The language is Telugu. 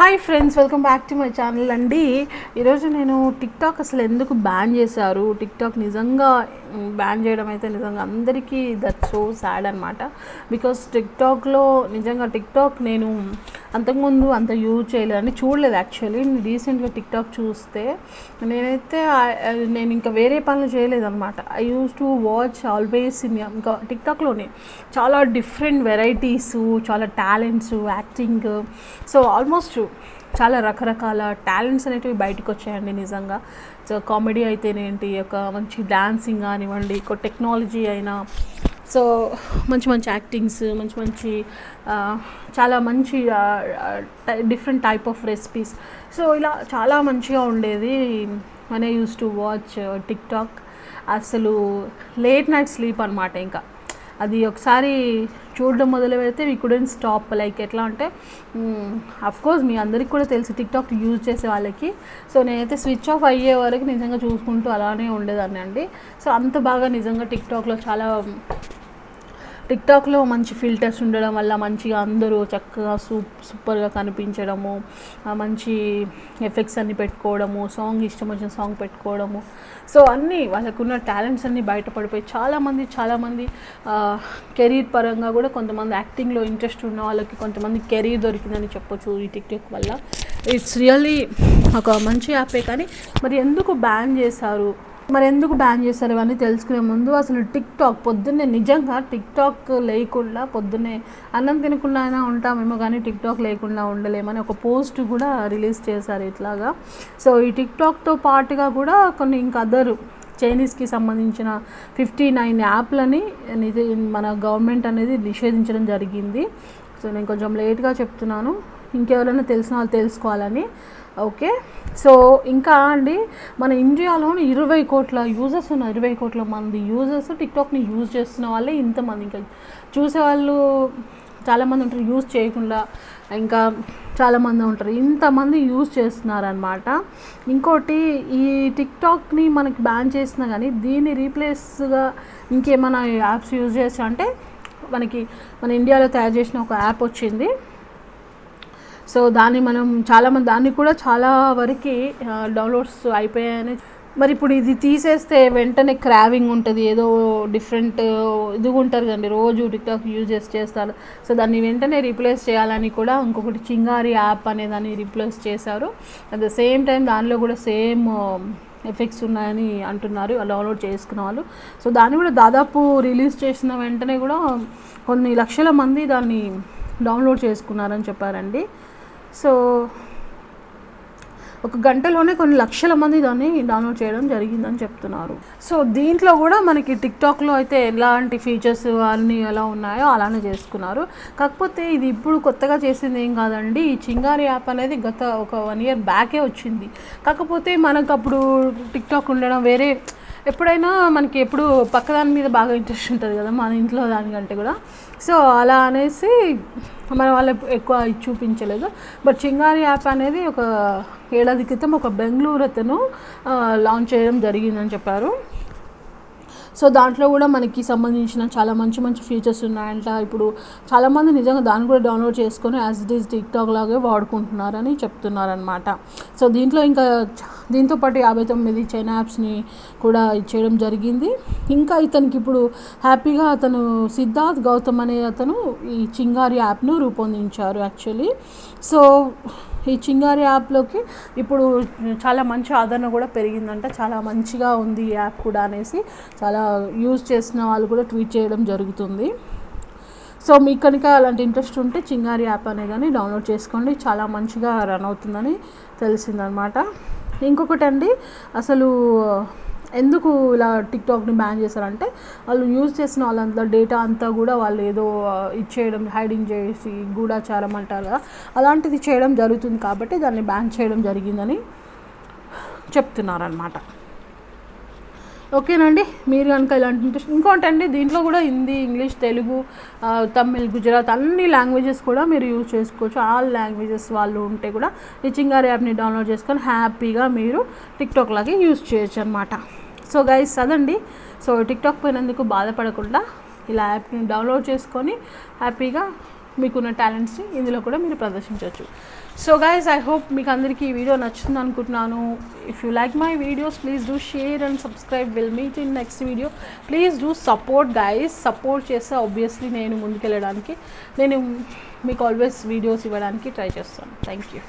Hi friends welcome back to my channel అండి. ఈరోజు నేను టిక్టాక్ అసలు ఎందుకు బ్యాన్ చేశారు? టిక్టాక్ నిజంగా బ్యాన్ చేయడం అయితే నిజంగా అందరికీ దట్ సో సాడ్ అనమాట బికాస్ టిక్టాక్లో నిజంగా టిక్టాక్ నేను అంతకుముందు అంత యూజ్ చేయలేదని చూడలేదు యాక్చువల్లీ రీసెంట్గా టిక్టాక్ చూస్తే నేనైతే నేను ఇంకా వేరే పనులు చేయలేదన్నమాట. I use to watch always in ఇంకా టిక్టాక్లోనే చాలా డిఫరెంట్ వెరైటీస్ చాలా టాలెంట్స్ యాక్టింగ్ సో ఆల్మోస్ట్ చాలా రకరకాల టాలెంట్స్ అనేటివి బయటకు వచ్చాయండి నిజంగా. సో కామెడీ అయితేనేంటి? ఒక మంచి డ్యాన్సింగ్ కానివ్వండి ఒక టెక్నాలజీ అయినా సో మంచి మంచి యాక్టింగ్స్ మంచి మంచి చాలా మంచి different type of recipes so ఇలా చాలా మంచిగా ఉండేది. మన use to watch tik tok అసలు లేట్ నైట్ స్లీప్ అనమాట ఇంకా. అది ఒకసారి చూడడం మొదలు పెడితే వీ కుడెంట్ స్టాప్ లైక్ ఎట్లా అంటే కోర్స్ మీ అందరికి కూడా తెలుసు టిక్ టాక్ యూజ్ చేసే వాళ్ళకి. సో నేనైతే స్విచ్ ఆఫ్ అయ్యే వరకు నిజంగా చూసుకుంటూ అలానే ఉండేదాన్ని అండి సో అంత బాగా నిజంగా టిక్ టాక్లో చాలా టిక్టాక్లో మంచి ఫిల్టర్స్ ఉండడం వల్ల మంచిగా అందరూ చక్కగా సూప్ సూపర్గా కనిపించడము మంచి ఎఫెక్ట్స్ అన్ని పెట్టుకోవడము సాంగ్ ఇష్టం వచ్చిన సాంగ్ పెట్టుకోవడము. సో అన్నీ వాళ్ళకున్న టాలెంట్స్ అన్నీ బయటపడిపోయి చాలామంది చాలామంది కెరీర్ పరంగా కూడా కొంతమంది యాక్టింగ్లో ఇంట్రెస్ట్ ఉన్న వాళ్ళకి కొంతమంది కెరీర్ దొరికిందని చెప్పొచ్చు ఈ టిక్టాక్ వల్ల. ఇట్స్ రియల్లీ ఒక మంచి యాపే కానీ మరి ఎందుకు బ్యాన్ చేశారు? మరి ఎందుకు బ్యాన్ చేశారు ఇవన్నీ తెలుసుకునే ముందు అసలు టిక్ టాక్ పొద్దున్నే నిజంగా టిక్ టాక్ లేకుండా పొద్దున్నే అన్నం తినకుండా అయినా ఉంటామేమో కానీ టిక్ టాక్ లేకుండా ఉండలేమని ఒక పోస్ట్ కూడా రిలీజ్ చేశారు ఇట్లాగా. సో ఈ టిక్ టాక్తో పాటుగా కూడా కొన్ని ఇంకా అదర్ చైనీస్కి సంబంధించిన ఫిఫ్టీ నైన్ యాప్లని మన గవర్నమెంట్ అనేది నిషేధించడం జరిగింది. సో నేను కొంచెం లేట్గా చెప్తున్నాను. ఇంకెవరైనా తెలిసిన వాళ్ళు తెలుసుకోవాలని. ఓకే? సో ఇంకా అండి మన ఇండియాలోని ఇరవై కోట్ల యూజర్స్ ఉన్న ఇరవై కోట్ల మంది యూజర్స్ టిక్టాక్ని యూజ్ చేస్తున్న వాళ్ళే ఇంతమంది. ఇంకా చూసేవాళ్ళు చాలామంది ఉంటారు యూజ్ చేయకుండా ఇంకా చాలామంది ఉంటారు. ఇంతమంది యూజ్ చేస్తున్నారనమాట ఇంకోటి ఈ టిక్టాక్ని మనకి బ్యాన్ చేసినా కానీ దీన్ని రీప్లేస్గా ఇంకేమైనా యాప్స్ యూజ్ చేస్తా అంటే మనకి మన ఇండియాలో తయారు చేసిన ఒక యాప్ వచ్చింది. సో దాన్ని మనం చాలామంది దాన్ని కూడా చాలా వరకు డౌన్లోడ్స్ అయిపోయాయని. మరి ఇప్పుడు ఇది తీసేస్తే వెంటనే క్రావింగ్ ఉంటుంది ఏదో డిఫరెంట్ ఇది ఉంటారు కదండి రోజు టిక్టాక్ యూజ్ చేసి చేస్తారు. సో దాన్ని వెంటనే రీప్లేస్ చేయాలని కూడా ఇంకొకటి చింగారి యాప్ అనే దాన్ని రీప్లేస్ చేశారు. అట్ ద సేమ్ టైం దానిలో కూడా సేమ్ ఎఫెక్ట్స్ ఉన్నాయని అంటున్నారు డౌన్లోడ్ చేసుకున్న వాళ్ళు. సో దాన్ని కూడా దాదాపు రిలీజ్ చేసిన వెంటనే కూడా కొన్ని లక్షల మంది దాన్ని డౌన్లోడ్ చేసుకున్నారని చెప్పారండి. సో ఒక గంటలోనే కొన్ని లక్షల మంది దాన్ని డౌన్లోడ్ చేయడం జరిగిందని చెప్తున్నారు. సో దీంట్లో కూడా మనకి టిక్టాక్లో అయితే ఎలాంటి ఫీచర్స్ అన్నీ ఎలా ఉన్నాయో అలానే చేసుకున్నారు. కాకపోతే ఇది ఇప్పుడు కొత్తగా చేసింది ఏం కాదండి ఈ చింగారి యాప్ అనేది గత ఒక వన్ ఇయర్ బ్యాకే వచ్చింది. కాకపోతే మనకు అప్పుడు టిక్టాక్ ఉండడం వేరే ఎప్పుడైనా మనకి ఎప్పుడు పక్క దాని మీద బాగా ఇంట్రెస్ట్ ఉంటుంది కదా మన ఇంట్లో దానికంటే కూడా. సో అలా అనేసి మన వాళ్ళు ఎక్కువ చూపించలేదు. బట్ చింగారి యాప్ అనేది ఒక ఏడాది క్రితం ఒక బెంగళూరు అతను లాంచ్ చేయడం జరిగిందని చెప్పారు. సో దాంట్లో కూడా మనకి సంబంధించిన చాలా మంచి మంచి ఫీచర్స్ ఉన్నాయంట. ఇప్పుడు చాలామంది నిజంగా దాన్ని కూడా డౌన్లోడ్ చేసుకొని యాజ్ ఇట్ ఈస్ టిక్టాక్ లాగే వాడుకుంటున్నారని చెప్తున్నారనమాట సో దీంట్లో ఇంకా దీంతో పాటు యాభై తొమ్మిది చైనా యాప్స్ని కూడా ఇచ్చేయడం జరిగింది. ఇంకా ఇతనికి ఇప్పుడు హ్యాపీగా అతను సిద్ధార్థ్ గౌతమ్ అనే అతను ఈ చింగారి యాప్ను రూపొందించారు యాక్చువల్లీ. సో ఈ చింగారి యాప్లోకి ఇప్పుడు చాలా మంచి ఆదరణ కూడా పెరిగిందంట. చాలా మంచిగా ఉంది ఈ యాప్ కూడా అనేసి చాలా యూజ్ చేసిన వాళ్ళు కూడా ట్వీట్ చేయడం జరుగుతుంది. సో మీకు కనుక అలాంటి ఇంట్రెస్ట్ ఉంటే చింగారి యాప్ అనేదాన్ని డౌన్లోడ్ చేసుకోండి. చాలా మంచిగా రన్ అవుతుందని తెలిసిందనమాట. ఇంకొకటి అండి అసలు ఎందుకు ఇలా టిక్టాక్ని బ్యాన్ చేశారంటే వాళ్ళు యూజ్ చేసిన వాళ్ళంతా డేటా అంతా కూడా వాళ్ళు ఏదో ఇచ్చేయడం హైడింగ్ చేసి గూఢాచారం అంటారు? కదా అలాంటిది చేయడం జరుగుతుంది కాబట్టి దాన్ని బ్యాన్ చేయడం జరిగిందని చెప్తున్నారనమాట ఓకేనండి మీరు కనుక ఇలాంటి ఇంట్రెస్ట్ ఇంకోటండి దీంట్లో కూడా హిందీ ఇంగ్లీష్ తెలుగు తమిళ్ గుజరాత్ అన్ని లాంగ్వేజెస్ కూడా మీరు యూజ్ చేసుకోవచ్చు. ఆల్ లాంగ్వేజెస్ వాళ్ళు ఉంటే కూడా ఈ చింగారి యాప్ని డౌన్లోడ్ చేసుకొని హ్యాపీగా మీరు టిక్టాక్ లాగే యూజ్ చేయొచ్చు అనమాట సో గైస్ అదండి. సో టిక్టాక్ పోయినందుకు బాధపడకుండా ఇలా యాప్ని డౌన్లోడ్ చేసుకొని హ్యాపీగా మీకున్న టాలెంట్స్ని ఇందులో కూడా మీరు ప్రదర్శించవచ్చు. సో గైస్ ఐ హోప్ మీకు అందరికీ ఈ వీడియో నచ్చుతుంది అనుకుంటున్నాను. If you like my videos please do share and subscribe will meet in next video please do support guys support చేస్తే ఆబ్వియస్లీ నేను ముందుకెళ్ళడానికి నేను మీకు ఆల్వేస్ వీడియోస్ ఇవ్వడానికి ట్రై చేస్తాను. Thank you